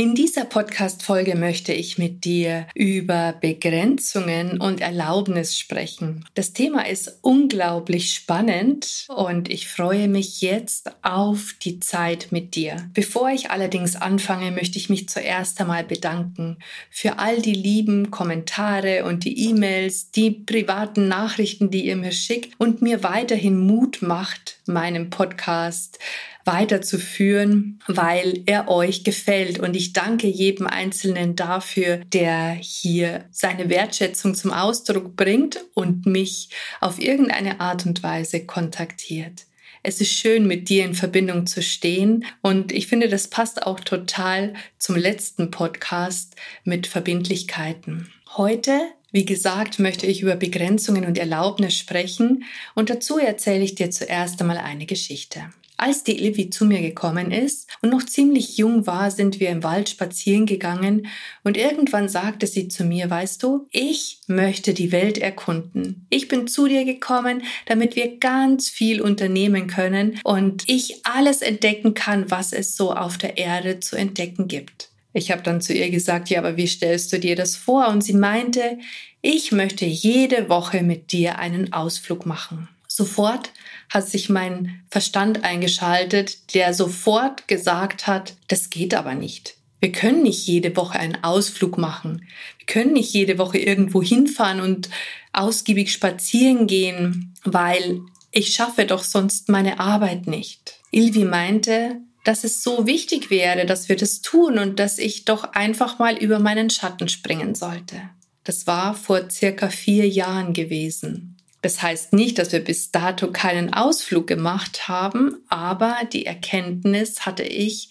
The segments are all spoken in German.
In dieser Podcast-Folge möchte ich mit dir über Begrenzungen und Erlaubnis sprechen. Das Thema ist unglaublich spannend und ich freue mich jetzt auf die Zeit mit dir. Bevor ich allerdings anfange, möchte ich mich zuerst einmal bedanken für all die lieben Kommentare und die E-Mails, die privaten Nachrichten, die ihr mir schickt und mir weiterhin Mut macht, meinem Podcast weiterzuführen, weil er euch gefällt. Und ich danke jedem Einzelnen dafür, der hier seine Wertschätzung zum Ausdruck bringt und mich auf irgendeine Art und Weise kontaktiert. Es ist schön, mit dir in Verbindung zu stehen und ich finde, das passt auch total zum letzten Podcast mit Verbindlichkeiten. Heute wie gesagt, möchte ich über Begrenzungen und Erlaubnis sprechen und dazu erzähle ich dir zuerst einmal eine Geschichte. Als die Ilvi zu mir gekommen ist und noch ziemlich jung war, sind wir im Wald spazieren gegangen und irgendwann sagte sie zu mir, weißt du, ich möchte die Welt erkunden. Ich bin zu dir gekommen, damit wir ganz viel unternehmen können und ich alles entdecken kann, was es so auf der Erde zu entdecken gibt. Ich habe dann zu ihr gesagt, ja, aber wie stellst du dir das vor? Und sie meinte, ich möchte jede Woche mit dir einen Ausflug machen. Sofort hat sich mein Verstand eingeschaltet, der sofort gesagt hat, das geht aber nicht. Wir können nicht jede Woche einen Ausflug machen. Wir können nicht jede Woche irgendwo hinfahren und ausgiebig spazieren gehen, weil ich schaffe doch sonst meine Arbeit nicht. Ilvi meinte, dass es so wichtig wäre, dass wir das tun und dass ich doch einfach mal über meinen Schatten springen sollte. Das war vor circa vier Jahren gewesen. Das heißt nicht, dass wir bis dato keinen Ausflug gemacht haben, aber die Erkenntnis hatte ich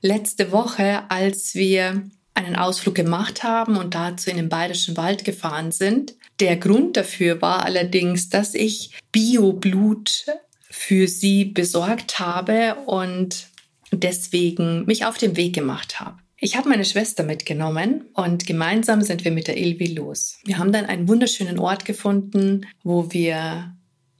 letzte Woche, als wir einen Ausflug gemacht haben und dazu in den Bayerischen Wald gefahren sind. Der Grund dafür war allerdings, dass ich Bioblut für sie besorgt habe und deswegen mich auf den Weg gemacht habe. Ich habe meine Schwester mitgenommen und gemeinsam sind wir mit der Ilvi los. Wir haben dann einen wunderschönen Ort gefunden, wo wir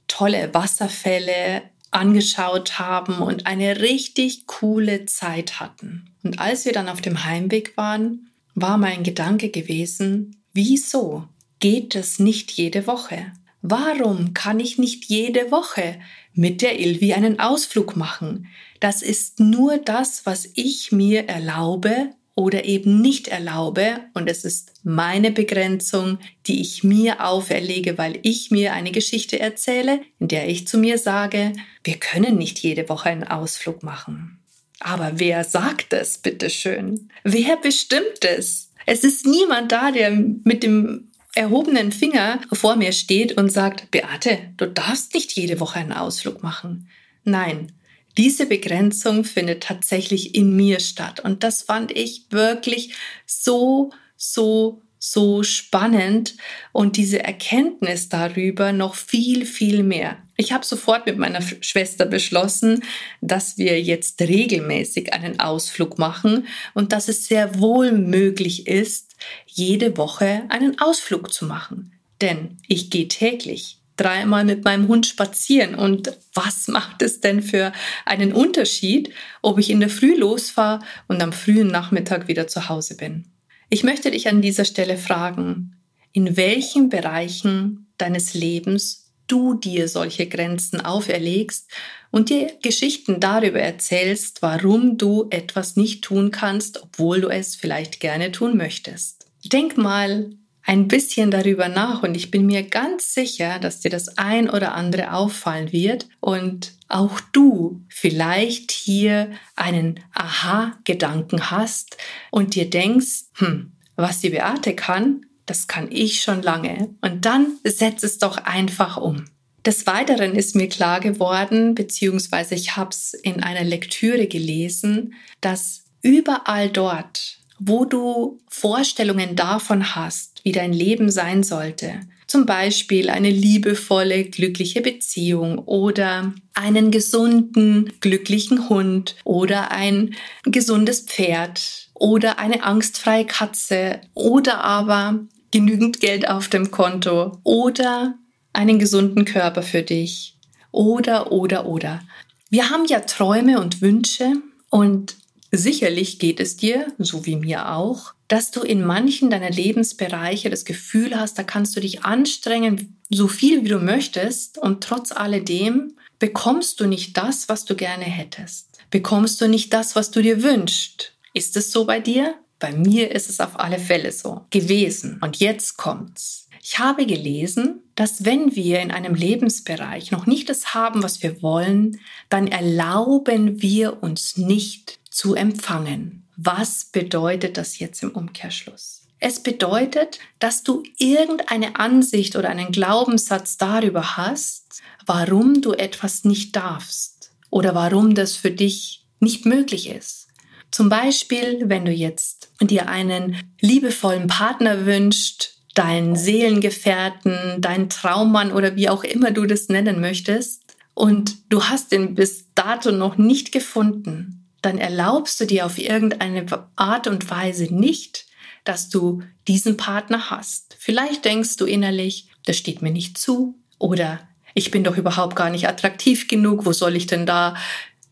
tolle Wasserfälle angeschaut haben und eine richtig coole Zeit hatten. Und als wir dann auf dem Heimweg waren, war mein Gedanke gewesen, wieso geht es nicht jede Woche? Warum kann ich nicht jede Woche mit der Ilvi einen Ausflug machen? Das ist nur das, was ich mir erlaube oder eben nicht erlaube. Und es ist meine Begrenzung, die ich mir auferlege, weil ich mir eine Geschichte erzähle, in der ich zu mir sage, wir können nicht jede Woche einen Ausflug machen. Aber wer sagt es, bitteschön? Wer bestimmt es? Es ist niemand da, der mit dem erhobenen Finger vor mir steht und sagt, Beate, du darfst nicht jede Woche einen Ausflug machen. Nein, diese Begrenzung findet tatsächlich in mir statt. Und das fand ich wirklich so, so, so spannend und diese Erkenntnis darüber noch viel, viel mehr. Ich habe sofort mit meiner Schwester beschlossen, dass wir jetzt regelmäßig einen Ausflug machen und dass es sehr wohl möglich ist, jede Woche einen Ausflug zu machen. Denn ich gehe täglich dreimal mit meinem Hund spazieren. Und was macht es denn für einen Unterschied, ob ich in der Früh losfahre und am frühen Nachmittag wieder zu Hause bin? Ich möchte dich an dieser Stelle fragen, in welchen Bereichen deines Lebens du dir solche Grenzen auferlegst und dir Geschichten darüber erzählst, warum du etwas nicht tun kannst, obwohl du es vielleicht gerne tun möchtest. Denk mal ein bisschen darüber nach und ich bin mir ganz sicher, dass dir das ein oder andere auffallen wird und auch du vielleicht hier einen Aha-Gedanken hast und dir denkst, hm, was die Beate kann, das kann ich schon lange. Und dann setz es doch einfach um. Des Weiteren ist mir klar geworden, beziehungsweise ich habe es in einer Lektüre gelesen, dass überall dort, wo du Vorstellungen davon hast, wie dein Leben sein sollte. Zum Beispiel eine liebevolle, glückliche Beziehung oder einen gesunden, glücklichen Hund oder ein gesundes Pferd oder eine angstfreie Katze oder aber genügend Geld auf dem Konto oder einen gesunden Körper für dich oder oder oder. Wir haben ja Träume und Wünsche und sicherlich geht es dir, so wie mir auch, dass du in manchen deiner Lebensbereiche das Gefühl hast, da kannst du dich anstrengen, so viel wie du möchtest und trotz alledem bekommst du nicht das, was du gerne hättest. Bekommst du nicht das, was du dir wünschst. Ist es so bei dir? Bei mir ist es auf alle Fälle so gewesen. Und jetzt kommt's. Ich habe gelesen, dass wenn wir in einem Lebensbereich noch nicht das haben, was wir wollen, dann erlauben wir uns nicht zu empfangen. Was bedeutet das jetzt im Umkehrschluss? Es bedeutet, dass du irgendeine Ansicht oder einen Glaubenssatz darüber hast, warum du etwas nicht darfst oder warum das für dich nicht möglich ist. Zum Beispiel, wenn du jetzt dir einen liebevollen Partner wünschst, deinen Seelengefährten, deinen Traummann oder wie auch immer du das nennen möchtest und du hast den bis dato noch nicht gefunden, dann erlaubst du dir auf irgendeine Art und Weise nicht, dass du diesen Partner hast. Vielleicht denkst du innerlich, das steht mir nicht zu oder ich bin doch überhaupt gar nicht attraktiv genug, wo soll ich denn da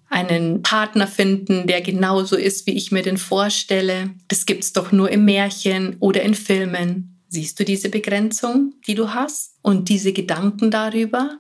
einen Partner finden, der genauso ist, wie ich mir den vorstelle. Das gibt's doch nur im Märchen oder in Filmen. Siehst du diese Begrenzung, die du hast und diese Gedanken darüber?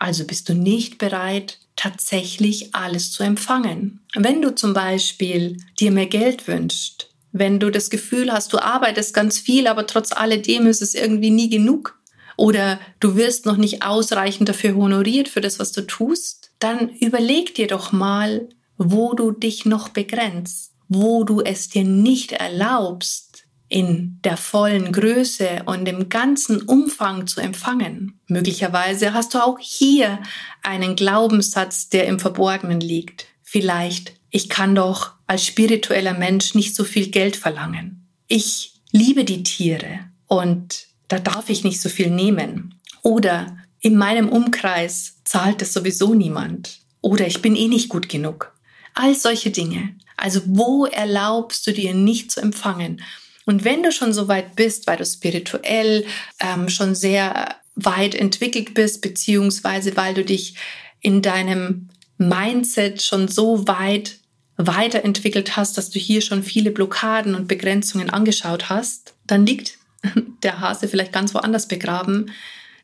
Also bist du nicht bereit, tatsächlich alles zu empfangen. Wenn du zum Beispiel dir mehr Geld wünschst, wenn du das Gefühl hast, du arbeitest ganz viel, aber trotz alledem ist es irgendwie nie genug oder du wirst noch nicht ausreichend dafür honoriert für das, was du tust, dann überleg dir doch mal, wo du dich noch begrenzt, wo du es dir nicht erlaubst, in der vollen Größe und im ganzen Umfang zu empfangen. Möglicherweise hast du auch hier einen Glaubenssatz, der im Verborgenen liegt. Vielleicht, ich kann doch als spiritueller Mensch nicht so viel Geld verlangen. Ich liebe die Tiere und da darf ich nicht so viel nehmen. Oder in meinem Umkreis zahlt es sowieso niemand. Oder ich bin eh nicht gut genug. All solche Dinge. Also wo erlaubst du dir nicht zu empfangen? Und wenn du schon so weit bist, weil du spirituell ähm, schon sehr weit entwickelt bist, beziehungsweise weil du dich in deinem Mindset schon so weit weiterentwickelt hast, dass du hier schon viele Blockaden und Begrenzungen angeschaut hast, dann liegt der Hase vielleicht ganz woanders begraben,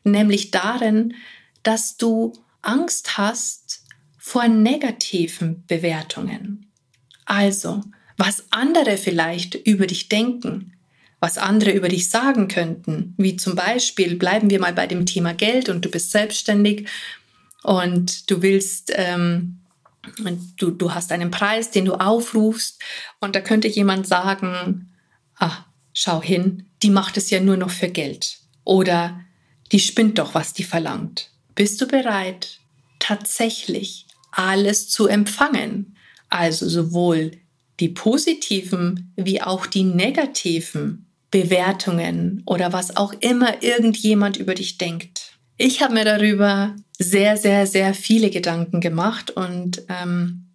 nämlich darin, dass du Angst hast vor negativen Bewertungen. Also, was andere vielleicht über dich denken, was andere über dich sagen könnten, wie zum Beispiel bleiben wir mal bei dem Thema Geld und du bist selbstständig und du willst, ähm, du, du hast einen Preis, den du aufrufst und da könnte jemand sagen, ah, schau hin, die macht es ja nur noch für Geld oder die spinnt doch, was die verlangt. Bist du bereit, tatsächlich alles zu empfangen? Also sowohl die positiven wie auch die negativen Bewertungen oder was auch immer irgendjemand über dich denkt. Ich habe mir darüber sehr, sehr, sehr viele Gedanken gemacht und ähm,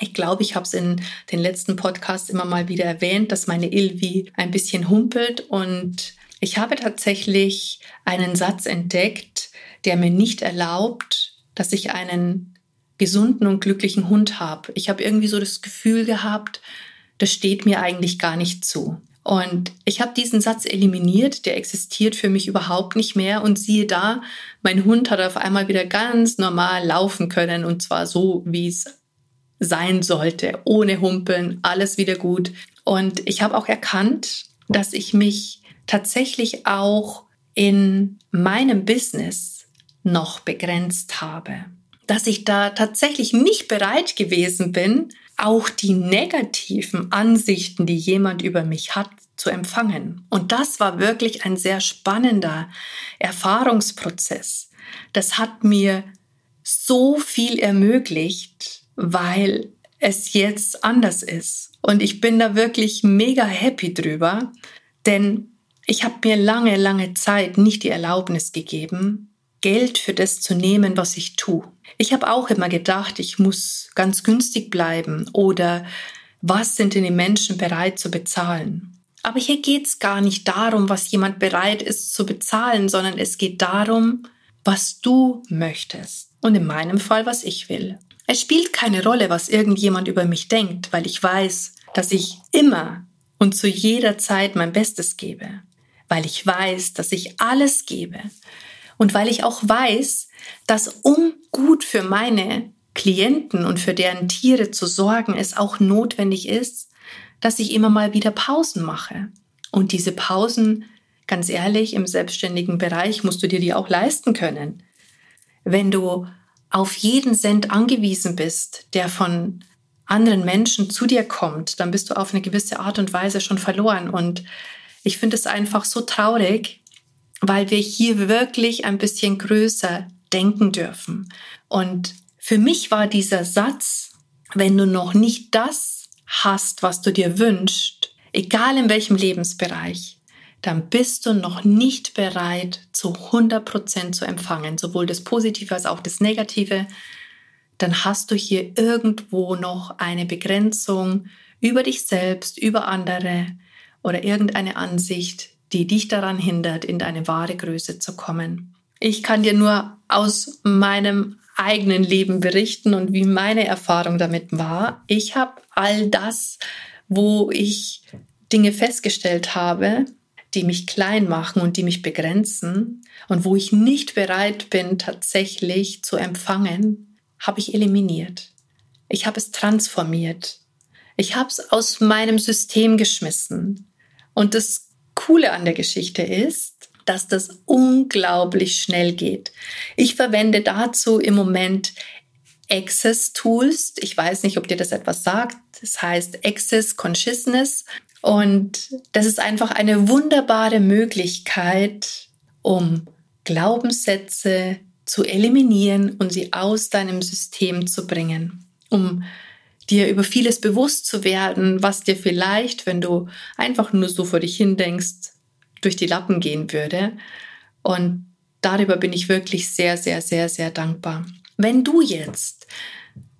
ich glaube, ich habe es in den letzten Podcasts immer mal wieder erwähnt, dass meine Ilvi ein bisschen humpelt und ich habe tatsächlich einen Satz entdeckt, der mir nicht erlaubt, dass ich einen gesunden und glücklichen Hund habe. Ich habe irgendwie so das Gefühl gehabt, das steht mir eigentlich gar nicht zu. Und ich habe diesen Satz eliminiert, der existiert für mich überhaupt nicht mehr. Und siehe da, mein Hund hat auf einmal wieder ganz normal laufen können und zwar so, wie es sein sollte, ohne Humpeln, alles wieder gut. Und ich habe auch erkannt, dass ich mich tatsächlich auch in meinem Business noch begrenzt habe dass ich da tatsächlich nicht bereit gewesen bin, auch die negativen Ansichten, die jemand über mich hat, zu empfangen. Und das war wirklich ein sehr spannender Erfahrungsprozess. Das hat mir so viel ermöglicht, weil es jetzt anders ist. Und ich bin da wirklich mega happy drüber, denn ich habe mir lange, lange Zeit nicht die Erlaubnis gegeben, Geld für das zu nehmen, was ich tue. Ich habe auch immer gedacht, ich muss ganz günstig bleiben oder was sind denn die Menschen bereit zu bezahlen? Aber hier geht es gar nicht darum, was jemand bereit ist zu bezahlen, sondern es geht darum, was du möchtest. Und in meinem Fall, was ich will. Es spielt keine Rolle, was irgendjemand über mich denkt, weil ich weiß, dass ich immer und zu jeder Zeit mein Bestes gebe. Weil ich weiß, dass ich alles gebe. Und weil ich auch weiß, dass um gut für meine Klienten und für deren Tiere zu sorgen, es auch notwendig ist, dass ich immer mal wieder Pausen mache. Und diese Pausen, ganz ehrlich, im selbstständigen Bereich musst du dir die auch leisten können. Wenn du auf jeden Cent angewiesen bist, der von anderen Menschen zu dir kommt, dann bist du auf eine gewisse Art und Weise schon verloren. Und ich finde es einfach so traurig, weil wir hier wirklich ein bisschen größer denken dürfen. Und für mich war dieser Satz, wenn du noch nicht das hast, was du dir wünschst, egal in welchem Lebensbereich, dann bist du noch nicht bereit, zu 100% zu empfangen, sowohl das Positive als auch das Negative. Dann hast du hier irgendwo noch eine Begrenzung über dich selbst, über andere oder irgendeine Ansicht, die dich daran hindert, in deine wahre Größe zu kommen. Ich kann dir nur aus meinem eigenen Leben berichten und wie meine Erfahrung damit war. Ich habe all das, wo ich Dinge festgestellt habe, die mich klein machen und die mich begrenzen und wo ich nicht bereit bin, tatsächlich zu empfangen, habe ich eliminiert. Ich habe es transformiert. Ich habe es aus meinem System geschmissen. Und das Coole an der Geschichte ist, dass das unglaublich schnell geht. Ich verwende dazu im Moment Access Tools. Ich weiß nicht, ob dir das etwas sagt. Das heißt Access Consciousness. Und das ist einfach eine wunderbare Möglichkeit, um Glaubenssätze zu eliminieren und sie aus deinem System zu bringen, um dir über vieles bewusst zu werden, was dir vielleicht, wenn du einfach nur so vor dich hindenkst, durch die Lappen gehen würde. Und darüber bin ich wirklich sehr, sehr, sehr, sehr dankbar. Wenn du jetzt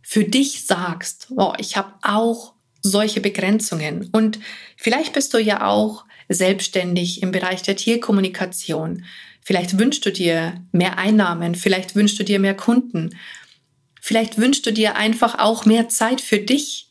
für dich sagst, oh, ich habe auch solche Begrenzungen. Und vielleicht bist du ja auch selbstständig im Bereich der Tierkommunikation. Vielleicht wünschst du dir mehr Einnahmen, vielleicht wünschst du dir mehr Kunden. Vielleicht wünschst du dir einfach auch mehr Zeit für dich.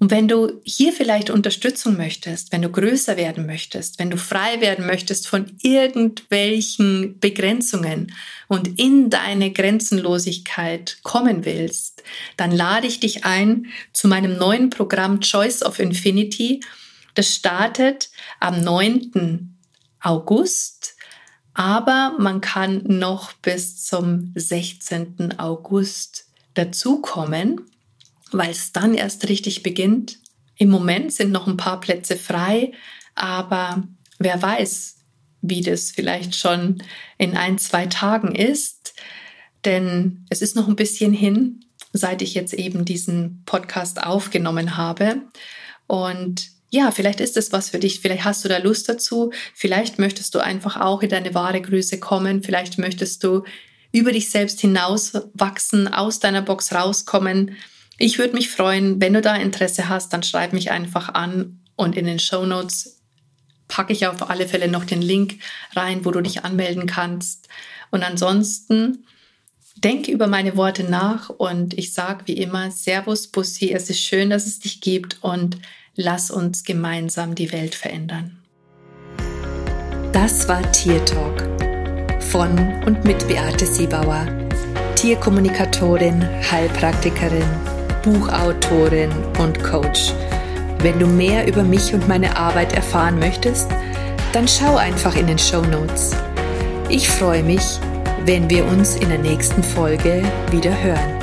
Und wenn du hier vielleicht Unterstützung möchtest, wenn du größer werden möchtest, wenn du frei werden möchtest von irgendwelchen Begrenzungen und in deine Grenzenlosigkeit kommen willst, dann lade ich dich ein zu meinem neuen Programm Choice of Infinity. Das startet am 9. August, aber man kann noch bis zum 16. August dazukommen weil es dann erst richtig beginnt. Im Moment sind noch ein paar Plätze frei, aber wer weiß, wie das vielleicht schon in ein, zwei Tagen ist. Denn es ist noch ein bisschen hin, seit ich jetzt eben diesen Podcast aufgenommen habe. Und ja, vielleicht ist es was für dich. Vielleicht hast du da Lust dazu. Vielleicht möchtest du einfach auch in deine wahre Größe kommen. Vielleicht möchtest du über dich selbst hinaus wachsen, aus deiner Box rauskommen. Ich würde mich freuen, wenn du da Interesse hast, dann schreib mich einfach an und in den Show Notes packe ich auf alle Fälle noch den Link rein, wo du dich anmelden kannst. Und ansonsten denke über meine Worte nach und ich sage wie immer Servus Bussi, es ist schön, dass es dich gibt und lass uns gemeinsam die Welt verändern. Das war Tier Talk von und mit Beate Siebauer, Tierkommunikatorin, Heilpraktikerin Buchautorin und Coach. Wenn du mehr über mich und meine Arbeit erfahren möchtest, dann schau einfach in den Show Notes. Ich freue mich, wenn wir uns in der nächsten Folge wieder hören.